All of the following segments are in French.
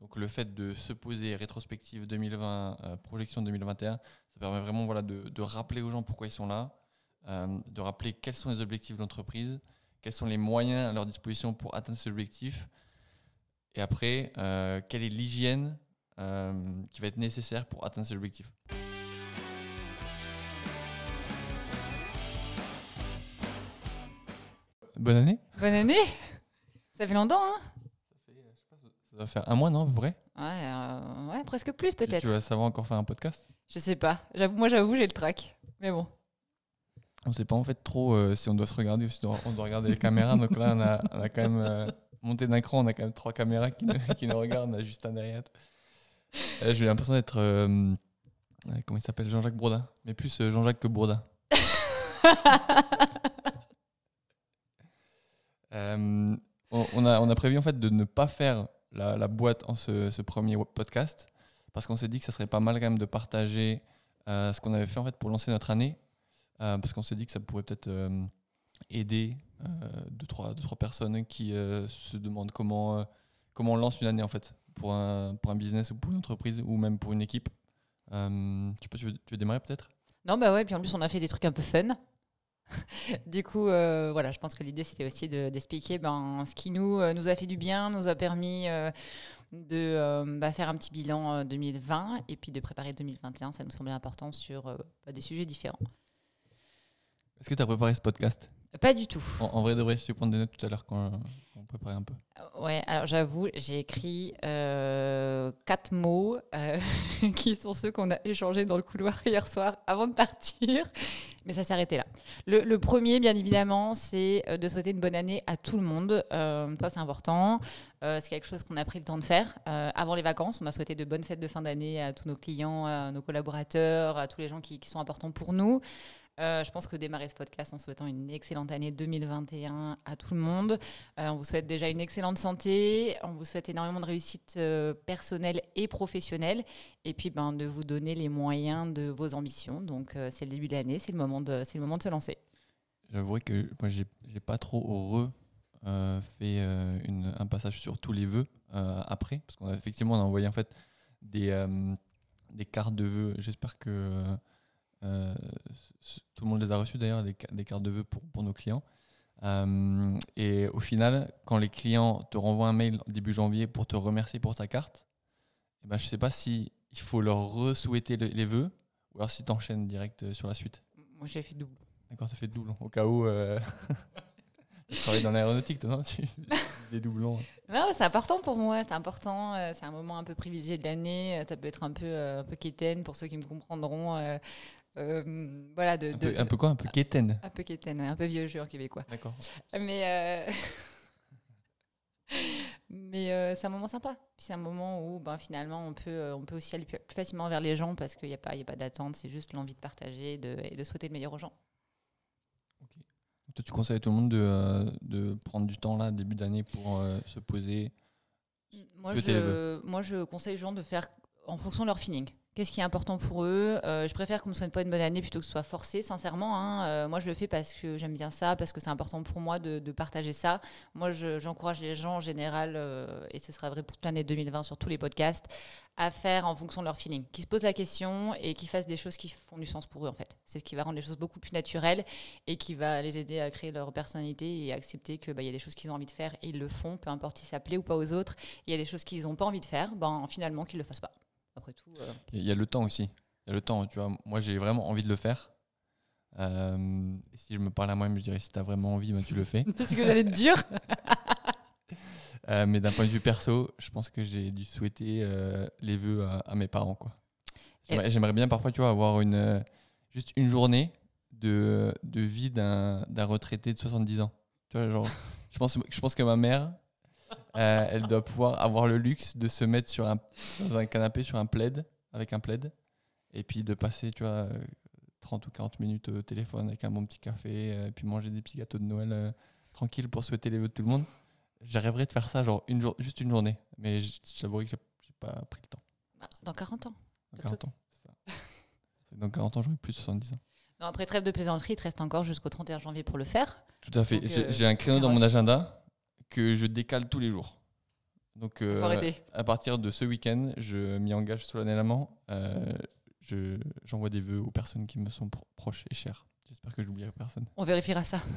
Donc le fait de se poser rétrospective 2020, euh, projection 2021, ça permet vraiment voilà, de, rappeler aux gens pourquoi ils sont là, euh, de rappeler quels sont les objectifs de l'entreprise, quels sont les moyens à leur disposition pour atteindre ces objectifs, et après, euh, quelle est l'hygiène qui va être nécessaire pour atteindre ces objectifs. Bonne année. Bonne année. Ça fait longtemps, hein Ça va faire un mois, non, à peu près ouais, euh, ouais, presque plus peut-être. Tu vas savoir encore faire un podcast Je sais pas. Moi, j'avoue, j'ai le track. Mais bon. On sait pas en fait trop euh, si on doit se regarder ou si on doit, doit regarder les caméras. Donc là, on a, on a quand même euh, monté d'un cran, on a quand même trois caméras qui nous, qui nous regardent, on a juste un derrière. J'ai l'impression d'être. comment il s'appelle Jean-Jacques Bourdin. Mais plus Jean-Jacques que Bourdin. On, on a, on a prévu en fait de ne pas faire la, boîte en ce, premier podcast parce qu'on s'est dit que ça serait pas mal quand même de partager euh, ce qu'on avait fait en fait pour lancer notre année euh, parce qu'on s'est dit que ça pourrait peut-être euh, aider deux, trois, deux, trois personnes qui se demandent comment, comment on lance une année en fait pour un, pour un business ou pour une entreprise ou même pour une équipe. Tu, veux, tu veux démarrer peut-être? Non, bah ouais, puis en plus, on a fait des trucs un peu fun. du coup, euh, voilà, je pense que l'idée, c'était aussi de- d'expliquer ben, ce qui nous, euh, nous a fait du bien, nous a permis euh, de bah, faire un petit bilan euh, 2020 et puis de préparer 2021. Ça nous semblait important sur bah, des sujets différents. Est-ce que tu as préparé ce podcast? Pas du tout. en, en vrai, de vrai, je te prendre des notes tout à l'heure quand, quand on préparait un peu. Ouais, alors j'avoue, j'ai écrit euh, quatre mots euh, qui sont ceux qu'on a échangés dans le couloir hier soir avant de partir, mais ça s'est arrêté là. Le, le premier, bien évidemment, c'est euh, de souhaiter une bonne année à tout le monde. Euh, ça, c'est important. Euh, c'est quelque chose qu'on a pris le temps de faire euh, avant les vacances. On a souhaité de bonnes fêtes de fin d'année à tous nos clients, à nos collaborateurs, à tous les gens qui, qui sont importants pour nous. Euh, je pense que démarrer ce podcast en souhaitant une excellente année 2021 à tout le monde. Euh, on vous souhaite déjà une excellente santé, on vous souhaite énormément de réussite euh, personnelle et professionnelle, et puis ben, de vous donner les moyens de vos ambitions. Donc euh, c'est le début de l'année, c'est le, moment de- le moment de se lancer. J'avouerai que moi, j'ai pas trop re euh, fait un passage sur tous les vœux après, parce qu'on a effectivement on a envoyé en fait des, des cartes de vœux. J'espère que euh, tout le monde les a reçus d'ailleurs, des, ca- des cartes de vœux pour, pour nos clients. Euh, et au final, quand les clients te renvoient un mail début janvier pour te remercier pour ta carte, eh ben, je sais pas si il faut leur re-souhaiter le- les vœux ou alors si tu enchaînes direct euh, sur la suite. Moi j'ai fait double. D'accord, ça fait doublon. Au cas où. Euh... tu travailles dans l'aéronautique, toi, non? Tu... Des doublons. Non, c'est important pour moi, c'est important. euh, c'est un moment un peu privilégié de l'année. euh, Ça peut être un peu, euh, un peu quétaine pour ceux qui me comprendront. Euh, voilà, de, Un, de- peu, un peu quoi Un peu quétaine. un peu quétaine, ouais, un peu vieux jeu québécois. D'accord. Mais, euh, mais euh, c'est un moment sympa. C'est un moment où ben, finalement on peut, on peut aussi aller plus facilement vers les gens parce qu'il n'y a pas, y a pas d'attente, c'est juste l'envie de partager de, et de souhaiter le meilleur aux gens. Toi, tu conseilles à tout le monde de, de prendre du temps là, début d'année, pour se poser. Moi je, moi, je conseille aux gens de faire en fonction de leur feeling. Qu'est-ce qui est important pour eux? Euh, Je préfère qu'on me souhaite pas une bonne année plutôt que ce soit forcé, sincèrement. hein. Euh, moi, je le fais parce que j'aime bien ça, parce que c'est important pour moi de, partager ça. Moi, je- j'encourage les gens en général, euh, et ce sera vrai pour toute l'année 2020 sur tous les podcasts, à faire en fonction de leur feeling. Qu'ils se posent la question et qu'ils fassent des choses qui font du sens pour eux, en fait. C'est ce qui va rendre les choses beaucoup plus naturelles et qui va les aider à créer leur personnalité et à accepter qu'il y a des choses qu'ils ont envie de faire et ils le font, peu importe si ça ou pas aux autres. Il y a des choses qu'ils n'ont pas envie de faire, ben, finalement, qu'ils ne le fassent pas. Après tout. euh, Il y a le temps aussi. Il y a le temps, tu vois. Moi, j'ai vraiment envie de le faire. Euh, si je me parle à moi-même, je dirais si tu as vraiment envie, ben, tu le fais. C'est ce que j'allais te dire. Euh, mais d'un point de vue perso, je pense que j'ai dû souhaiter euh, les vœux à, à mes parents. quoi. J'aimerais bien parfois, tu vois, avoir une, juste une journée de, de vie d'un d'un retraité de 70 ans. Tu vois, genre, je, pense, je pense que ma mère, euh, elle doit pouvoir avoir le luxe de se mettre sur un, dans un canapé sur un plaid, avec un plaid, et puis de passer, tu vois, euh, 30 ou 40 minutes au téléphone avec un bon petit café, euh, et puis manger des petits gâteaux de Noël euh, tranquille pour souhaiter les vœux de tout le monde. J'arriverais de faire ça, genre une jour, juste une journée, mais j'avouerai que j'ai pas pris le temps. Dans 40 ans. Dans Bientôt. 40 ans, c'est ça. Dans 40 ans, j'aurai plus de 70 ans. Non, après trêve de plaisanterie, il te reste encore jusqu'au 31 janvier pour le faire. Tout à fait. J'ai euh, un créneau dans mon agenda que je décale tous les jours. Donc, arrêter. à partir de ce week-end, je m'y engage solennellement. Euh, je- J'envoie des vœux aux personnes qui me sont pro- proches et chères. J'espère que j'oublierai personne. On vérifiera ça.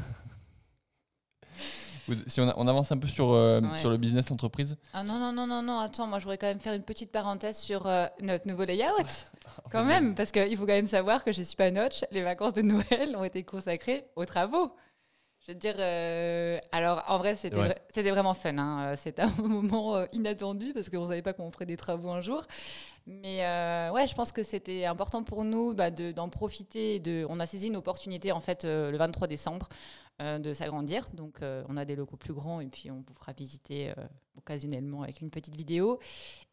Si on, a- on avance un peu sur, euh, Ouais. sur le business, l'entreprise. Ah non, non, non, non, non, attends, moi je voudrais quand même faire une petite parenthèse sur euh, notre nouveau layout. Quand même, parce qu'il faut quand même savoir que je suis pas notch. Les vacances de Noël ont été consacrées aux travaux. Je veux dire, euh, alors en vrai, c'était Ouais. vra- c'était vraiment fun. hein. Euh, C'était un moment euh, inattendu parce qu'on savait pas qu'on ferait des travaux un jour. Mais euh, ouais, je pense que c'était important pour nous bah, de- d'en profiter. De, on a saisi une opportunité en fait euh, le 23 décembre euh, de s'agrandir. Donc euh, on a des locaux plus grands et puis on vous fera visiter euh, occasionnellement avec une petite vidéo.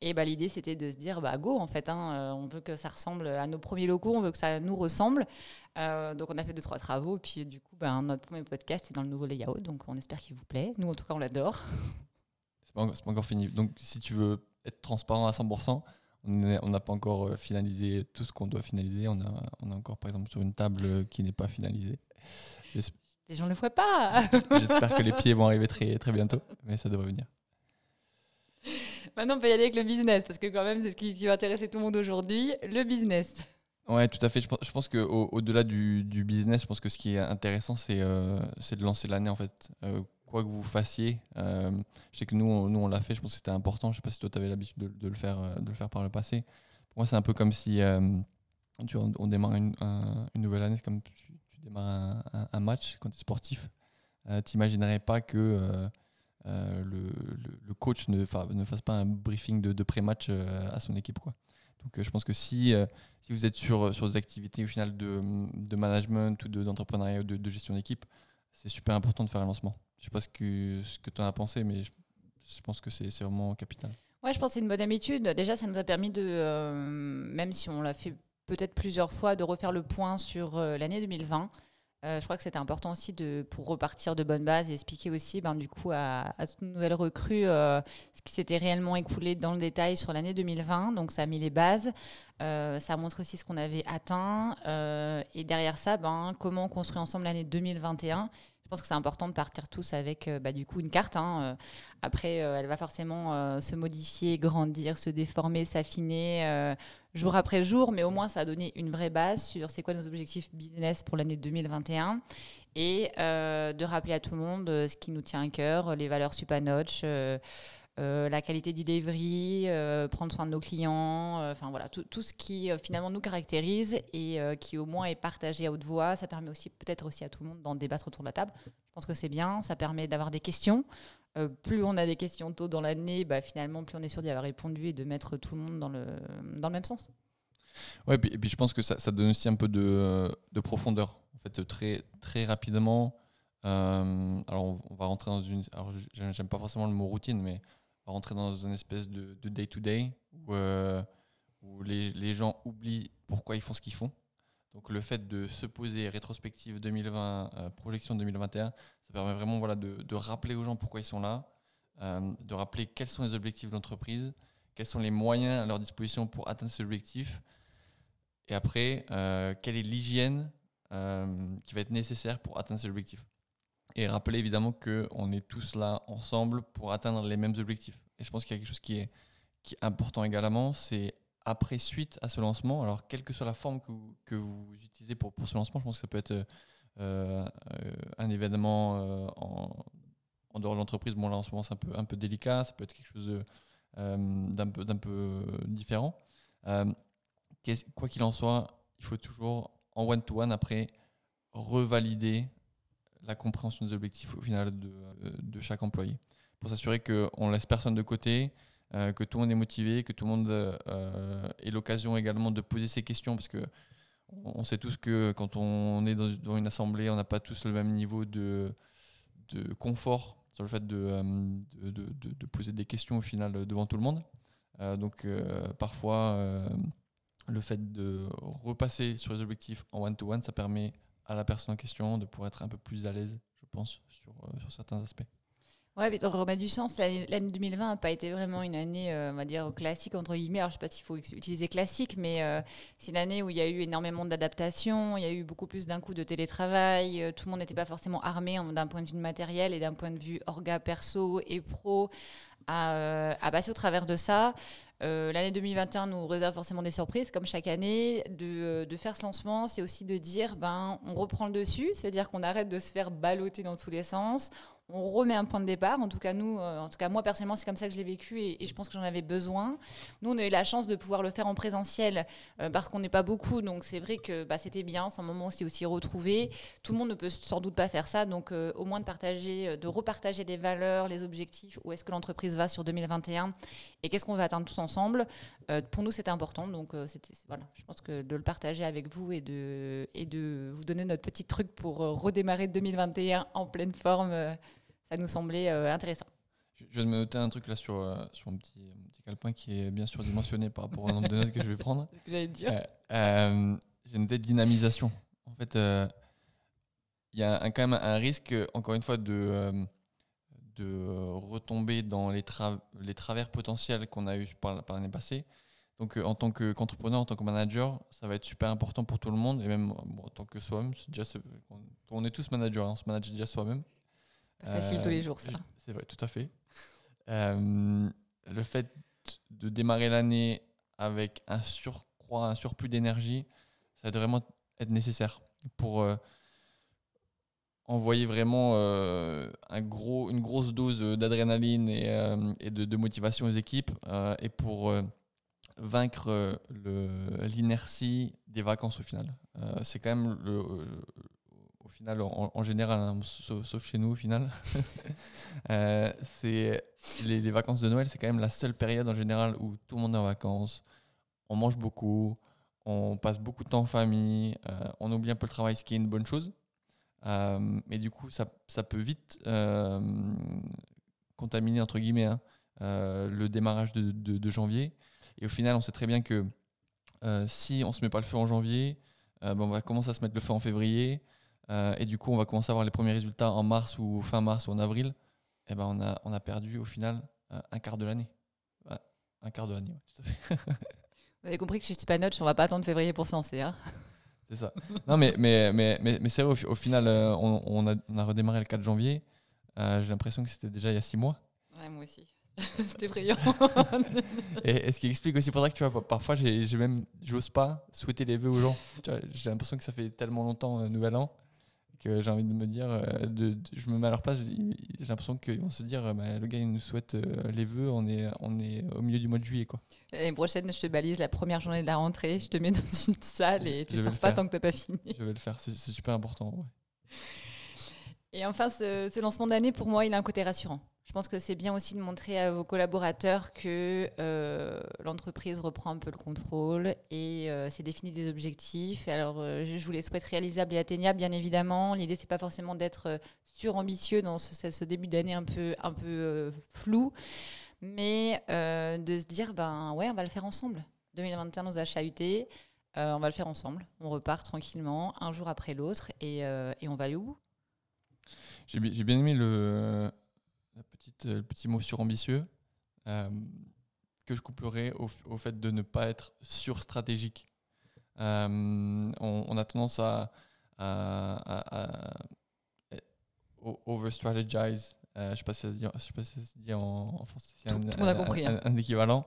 Et bah, l'idée, c'était de se dire, bah, go, en fait, hein, on veut que ça ressemble à nos premiers locaux, on veut que ça nous ressemble. Donc, on a fait deux, trois travaux. Et puis, du coup, bah, notre premier podcast est dans le nouveau layout. Donc, on espère qu'il vous plaît. Nous, en tout cas, on l'adore. C'est pas, pas encore fini. Donc, si tu veux être transparent à 100%, on n'a pas encore euh, finalisé tout ce qu'on doit finaliser. On a, on a encore, par exemple, sur une table euh, qui n'est pas finalisée. Les gens ne le voient pas. J'espère que les pieds vont arriver très, très bientôt, mais ça devrait venir. Maintenant, on peut y aller avec le business. Parce que, quand même, c'est ce qui, qui va intéresser tout le monde aujourd'hui le business. Ouais, tout à fait. Je pense, je pense qu'au au-delà du, du business, je pense que ce qui est intéressant, c'est euh, de lancer l'année en fait. Euh, quoi que vous fassiez, euh, je sais que nous, on, nous, on l'a fait. Je pense que c'était important. Je sais pas si toi, tu avais l'habitude de, le faire, euh, de le faire par le passé. Pour moi, c'est un peu comme si euh, on, démarre une, un- une nouvelle année, c'est comme tu, tu démarres un, match quand tu es sportif. Euh, tu n'imaginerais pas que le, coach ne, fa- ne fasse pas un briefing de, pré-match à son équipe. Donc, je pense que si vous êtes sur, sur des activités au final de, management ou de- d'entrepreneuriat ou de, de gestion d'équipe, c'est super important de faire un lancement. Je sais pas ce que, ce que tu en as pensé, mais je, pense que c'est c'est vraiment capital. Ouais, je pense que c'est une bonne habitude. Déjà, ça nous a permis de, euh, même si on l'a fait peut-être plusieurs fois, de refaire le point sur euh, l'année 2020. Euh, je crois que c'était important aussi de, pour repartir de bonnes bases et expliquer aussi ben, du coup à, à toute nouvelle recrue euh, ce qui s'était réellement écoulé dans le détail sur l'année 2020. Donc ça a mis les bases, Euh, ça montre aussi ce qu'on avait atteint et derrière ça, ben, comment on construit ensemble l'année 2021. Je pense que c'est important de partir tous avec euh, bah, du coup une carte. hein. Euh, Après, euh, elle va forcément se modifier, grandir, se déformer, s'affiner jour après jour, mais au moins ça a donné une vraie base sur c'est quoi nos objectifs business pour l'année 2021 et de rappeler à tout le monde ce qui nous tient à cœur, les valeurs Supanoch, euh, la qualité du delivery, euh, prendre soin de nos clients, euh, enfin voilà, tout, tout ce qui euh, finalement nous caractérise et euh, qui au moins est partagé à haute voix. Ça permet aussi peut-être aussi à tout le monde d'en débattre autour de la table. Je pense que c'est bien, ça permet d'avoir des questions. Euh, plus on a des questions tôt dans l'année, bah, finalement, plus on est sûr d'y avoir répondu et de mettre tout le monde dans le, dans le même sens. Ouais, et puis, je pense que ça, ça donne aussi un peu de, de profondeur. En fait, très, très rapidement, euh, alors on, va rentrer dans une. Alors j'ai- j'aime pas forcément le mot routine, mais rentrer dans une espèce de day-to-day où, euh, où les, gens oublient pourquoi ils font ce qu'ils font. Donc le fait de se poser rétrospective 2020, euh, projection 2021, ça permet vraiment voilà, de, rappeler aux gens pourquoi ils sont là, euh, de rappeler quels sont les objectifs de l'entreprise, quels sont les moyens à leur disposition pour atteindre ces objectifs, et après, quelle est l'hygiène qui va être nécessaire pour atteindre ces objectifs. Et rappeler évidemment qu'on est tous là ensemble pour atteindre les mêmes objectifs. Et je pense qu'il y a quelque chose qui est, important également, c'est après, suite à ce lancement, alors quelle que soit la forme que vous, utilisez pour, ce lancement, je pense que ça peut être euh, euh, un événement euh, en, dehors de l'entreprise. Bon, là en ce moment, c'est un peu, délicat, ça peut être quelque chose d'un peu, différent. Quoi qu'il en soit, il faut toujours, en one-to-one, après, revalider la compréhension des objectifs au final de, chaque employé. Pour s'assurer qu'on ne laisse personne de côté, euh, que tout le monde est motivé, que tout le monde euh, ait l'occasion également de poser ses questions, parce que on sait tous que quand on est dans, une assemblée, on n'a pas tous le même niveau de, de confort sur le fait de, euh, de, poser des questions au final devant tout le monde. Euh, donc parfois, le fait de repasser sur les objectifs en one-to-one, ça permet à la personne en question de pouvoir être un peu plus à l'aise, je pense, sur, euh, sur certains aspects. Ouais, mais remettre du sens. L'année 2020 n'a pas été vraiment une année, on va dire, classique, entre guillemets. Alors, je ne sais pas s'il faut utiliser classique, mais c'est une année où il y a eu énormément d'adaptations, il y a eu beaucoup plus d'un coup de télétravail, tout le monde n'était pas forcément armé d'un point de vue matériel et d'un point de vue orga perso et pro à passer au travers de ça. Euh, l'année 2021 nous réserve forcément des surprises, comme chaque année. De, de faire ce lancement, c'est aussi de dire, ben, on reprend le dessus, c'est-à-dire qu'on arrête de se faire balloter dans tous les sens on remet un point de départ. En tout cas, nous, euh, en tout cas, moi personnellement, c'est comme ça que je l'ai vécu et, je pense que j'en avais besoin. Nous, on a eu la chance de pouvoir le faire en présentiel euh, parce qu'on n'est pas beaucoup. Donc, c'est vrai que bah, c'était bien. C'est un moment aussi aussi retrouvé. Tout le monde ne peut sans doute pas faire ça. Donc, euh, au moins de partager, de repartager les valeurs, les objectifs, où est-ce que l'entreprise va sur 2021 et qu'est-ce qu'on va atteindre tous ensemble? pour nous, c'était important. Donc, c'était voilà. Je pense que de le partager avec vous et de et de vous donner notre petit truc pour redémarrer 2021 en pleine forme ça nous semblait euh, intéressant. Je viens de me noter un truc là sur, euh, sur mon, petit, petit calepin qui est bien surdimensionné par rapport au nombre de notes que je vais prendre. C'est ce que j'allais dire. Euh, j'ai noté dynamisation. En fait, il y a quand même un risque, encore une fois, de, de retomber dans les, les travers potentiels qu'on a eu par, par l'année passée. Donc, en tant qu'entrepreneur, en tant que manager, ça va être super important pour tout le monde, et même en tant que soi-même. On est tous managers, hein, on se manage déjà soi-même facile tous les jours, ça. C'est vrai, tout à fait. Euh, le fait de démarrer l'année avec un surcroît, un surplus d'énergie, ça va vraiment être nécessaire pour euh, envoyer vraiment euh, un gros, une grosse dose d'adrénaline et, et de, de, motivation aux équipes et pour vaincre l'inertie des vacances au final. c'est quand même le, en, général, hein, sauf, chez nous au final, euh, c'est les, vacances de Noël, c'est quand même la seule période en général où tout le monde est en vacances, on mange beaucoup, on passe beaucoup de temps en famille, euh, on oublie un peu le travail, ce qui est une bonne chose. Euh, mais du coup, ça, peut vite contaminer, entre guillemets, hein, le démarrage de, janvier. Et au final, on sait très bien que si on se met pas le feu en janvier, on va commencer à se mettre le feu en février. Euh, et du coup, on va commencer à avoir les premiers résultats en mars ou fin mars ou en avril. Et eh ben, on, a, on a perdu au final euh, un quart de l'année. un quart de l'année, tout à fait. Vous avez compris que chez Stupanoch, on va pas attendre février pour se lancer. Hein c'est ça. Non, mais, mais, mais, mais, mais c'est vrai, au, final, euh, on, on, a, on, a, redémarré le 4 janvier. J'ai l'impression que c'était déjà il y a 6 mois. Ouais, moi aussi. c'était brillant. et, ce qui explique aussi pour ça que tu vois, parfois, j'ai même, j'ose pas souhaiter les vœux aux gens. J'ai l'impression que ça fait tellement longtemps, Nouvel An que j'ai envie de me dire, euh, de, je me mets à leur place, j'ai l'impression qu'ils vont se dire, euh, bah, le gars il nous souhaite euh, les vœux, on est, on est au milieu du mois de juillet. Quoi. L'année prochaine, je te balise la première journée de la rentrée, je te mets dans une salle et tu ne sors pas tant que tu n'as pas fini. Je vais le faire, c'est super important. Et enfin, ce, ce lancement d'année, pour moi, il a un côté rassurant. Je pense que c'est bien aussi de montrer à vos collaborateurs que euh, l'entreprise reprend un peu le contrôle et euh, s'est défini des objectifs. Alors, euh, je vous les souhaite réalisables et atteignables, bien évidemment. L'idée, c'est pas forcément d'être surambitieux dans ce, début d'année un peu, un peu flou, mais de se dire, ben ouais, on va le faire ensemble. 2021 nous a chahuté, on va le faire ensemble. On repart tranquillement, un jour après l'autre, et, et on va aller au. J'ai bien aimé le, petite, le petit mot surambitieux euh, que je couplerai au, au, fait de ne pas être sur-stratégique. Euh, on, a tendance à, à, over-strategize. Euh, je ne sais pas si ça se dit, en, français. C'est un, a compris, hein. un, équivalent.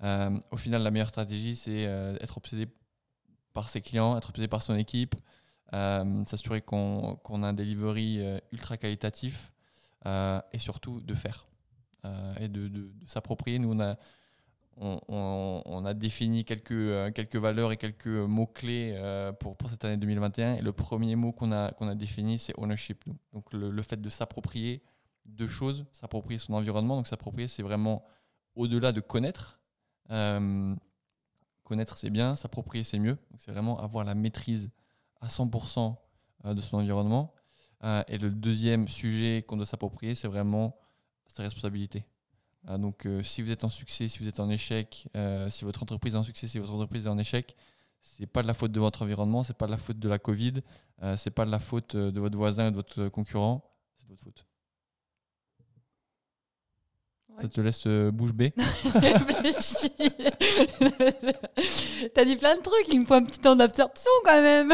au final, la meilleure stratégie, c'est être obsédé par ses clients, être obsédé par son équipe, s'assurer qu'on a un delivery ultra qualitatif euh, et surtout de faire euh, et de, s'approprier. Nous, on a, on, a défini quelques, euh, quelques valeurs et quelques mots-clés pour, pour cette année 2021. Et le premier mot qu'on a, qu'on a défini, c'est ownership. Donc, le, fait de s'approprier deux choses, s'approprier son environnement. Donc, s'approprier, c'est vraiment au-delà de connaître. connaître, c'est bien, s'approprier, c'est mieux. C'est vraiment avoir la maîtrise à 100% de son environnement. Euh, et le deuxième sujet qu'on doit s'approprier, c'est vraiment sa responsabilité. Euh, donc, euh, si vous êtes en succès, si vous êtes en échec, si votre entreprise est en succès, si votre entreprise est en échec, c'est pas de la faute de votre environnement, c'est pas de la faute de la Covid, c'est pas de la faute de votre voisin ou de votre concurrent, c'est de votre faute. Ça te laisse euh, bouche bée. T'as dit plein de trucs, il me faut un petit temps d'absorption quand même.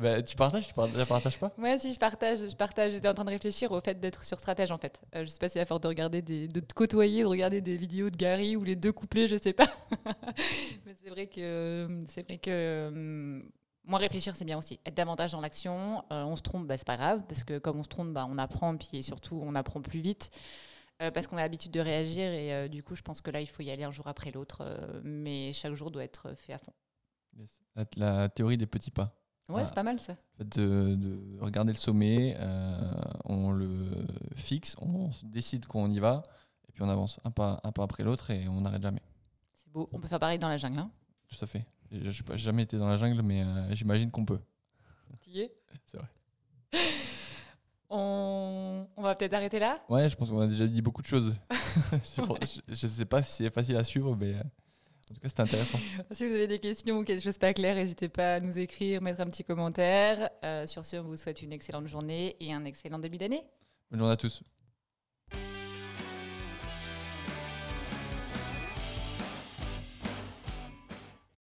Bah, tu partages, tu partages, partages pas? Ouais, si je partage, je partage. J'étais en train de réfléchir au fait d'être sur stratège en fait. Euh, je sais pas si à force de regarder de te côtoyer, de regarder des vidéos de Gary ou les deux couplets, je sais pas. Mais c'est vrai que c'est vrai que euh, moi réfléchir c'est bien aussi. Être davantage dans l'action. Euh, on se trompe, bah, c'est pas grave parce que comme on se trompe, bah, on apprend puis surtout on apprend plus vite. euh, parce qu'on a l'habitude de réagir et euh, du coup je pense que là il faut y aller un jour après l'autre mais chaque jour doit être fait à fond. Yes. la, la théorie des petits pas. Ouais, c'est pas mal ça. En fait, de, de regarder le sommet, euh, on le fixe, on décide qu'on y va, et puis on avance un pas, un pas après l'autre et on n'arrête jamais. C'est beau. On peut faire pareil dans la jungle. Hein. Tout à fait. Je n'ai jamais été dans la jungle, mais euh, j'imagine qu'on peut. T'y es? C'est vrai. On, on va peut-être arrêter là? Ouais, je pense qu'on a déjà dit beaucoup de choses. Je ne sais pas si c'est facile à suivre, mais euh, en tout cas, c'était intéressant. Si vous avez des questions ou quelque chose pas clair, n'hésitez pas à nous écrire, mettre un petit commentaire. Euh, sur ce, on vous souhaite une excellente journée et un excellent début d'année. Bonne journée à tous.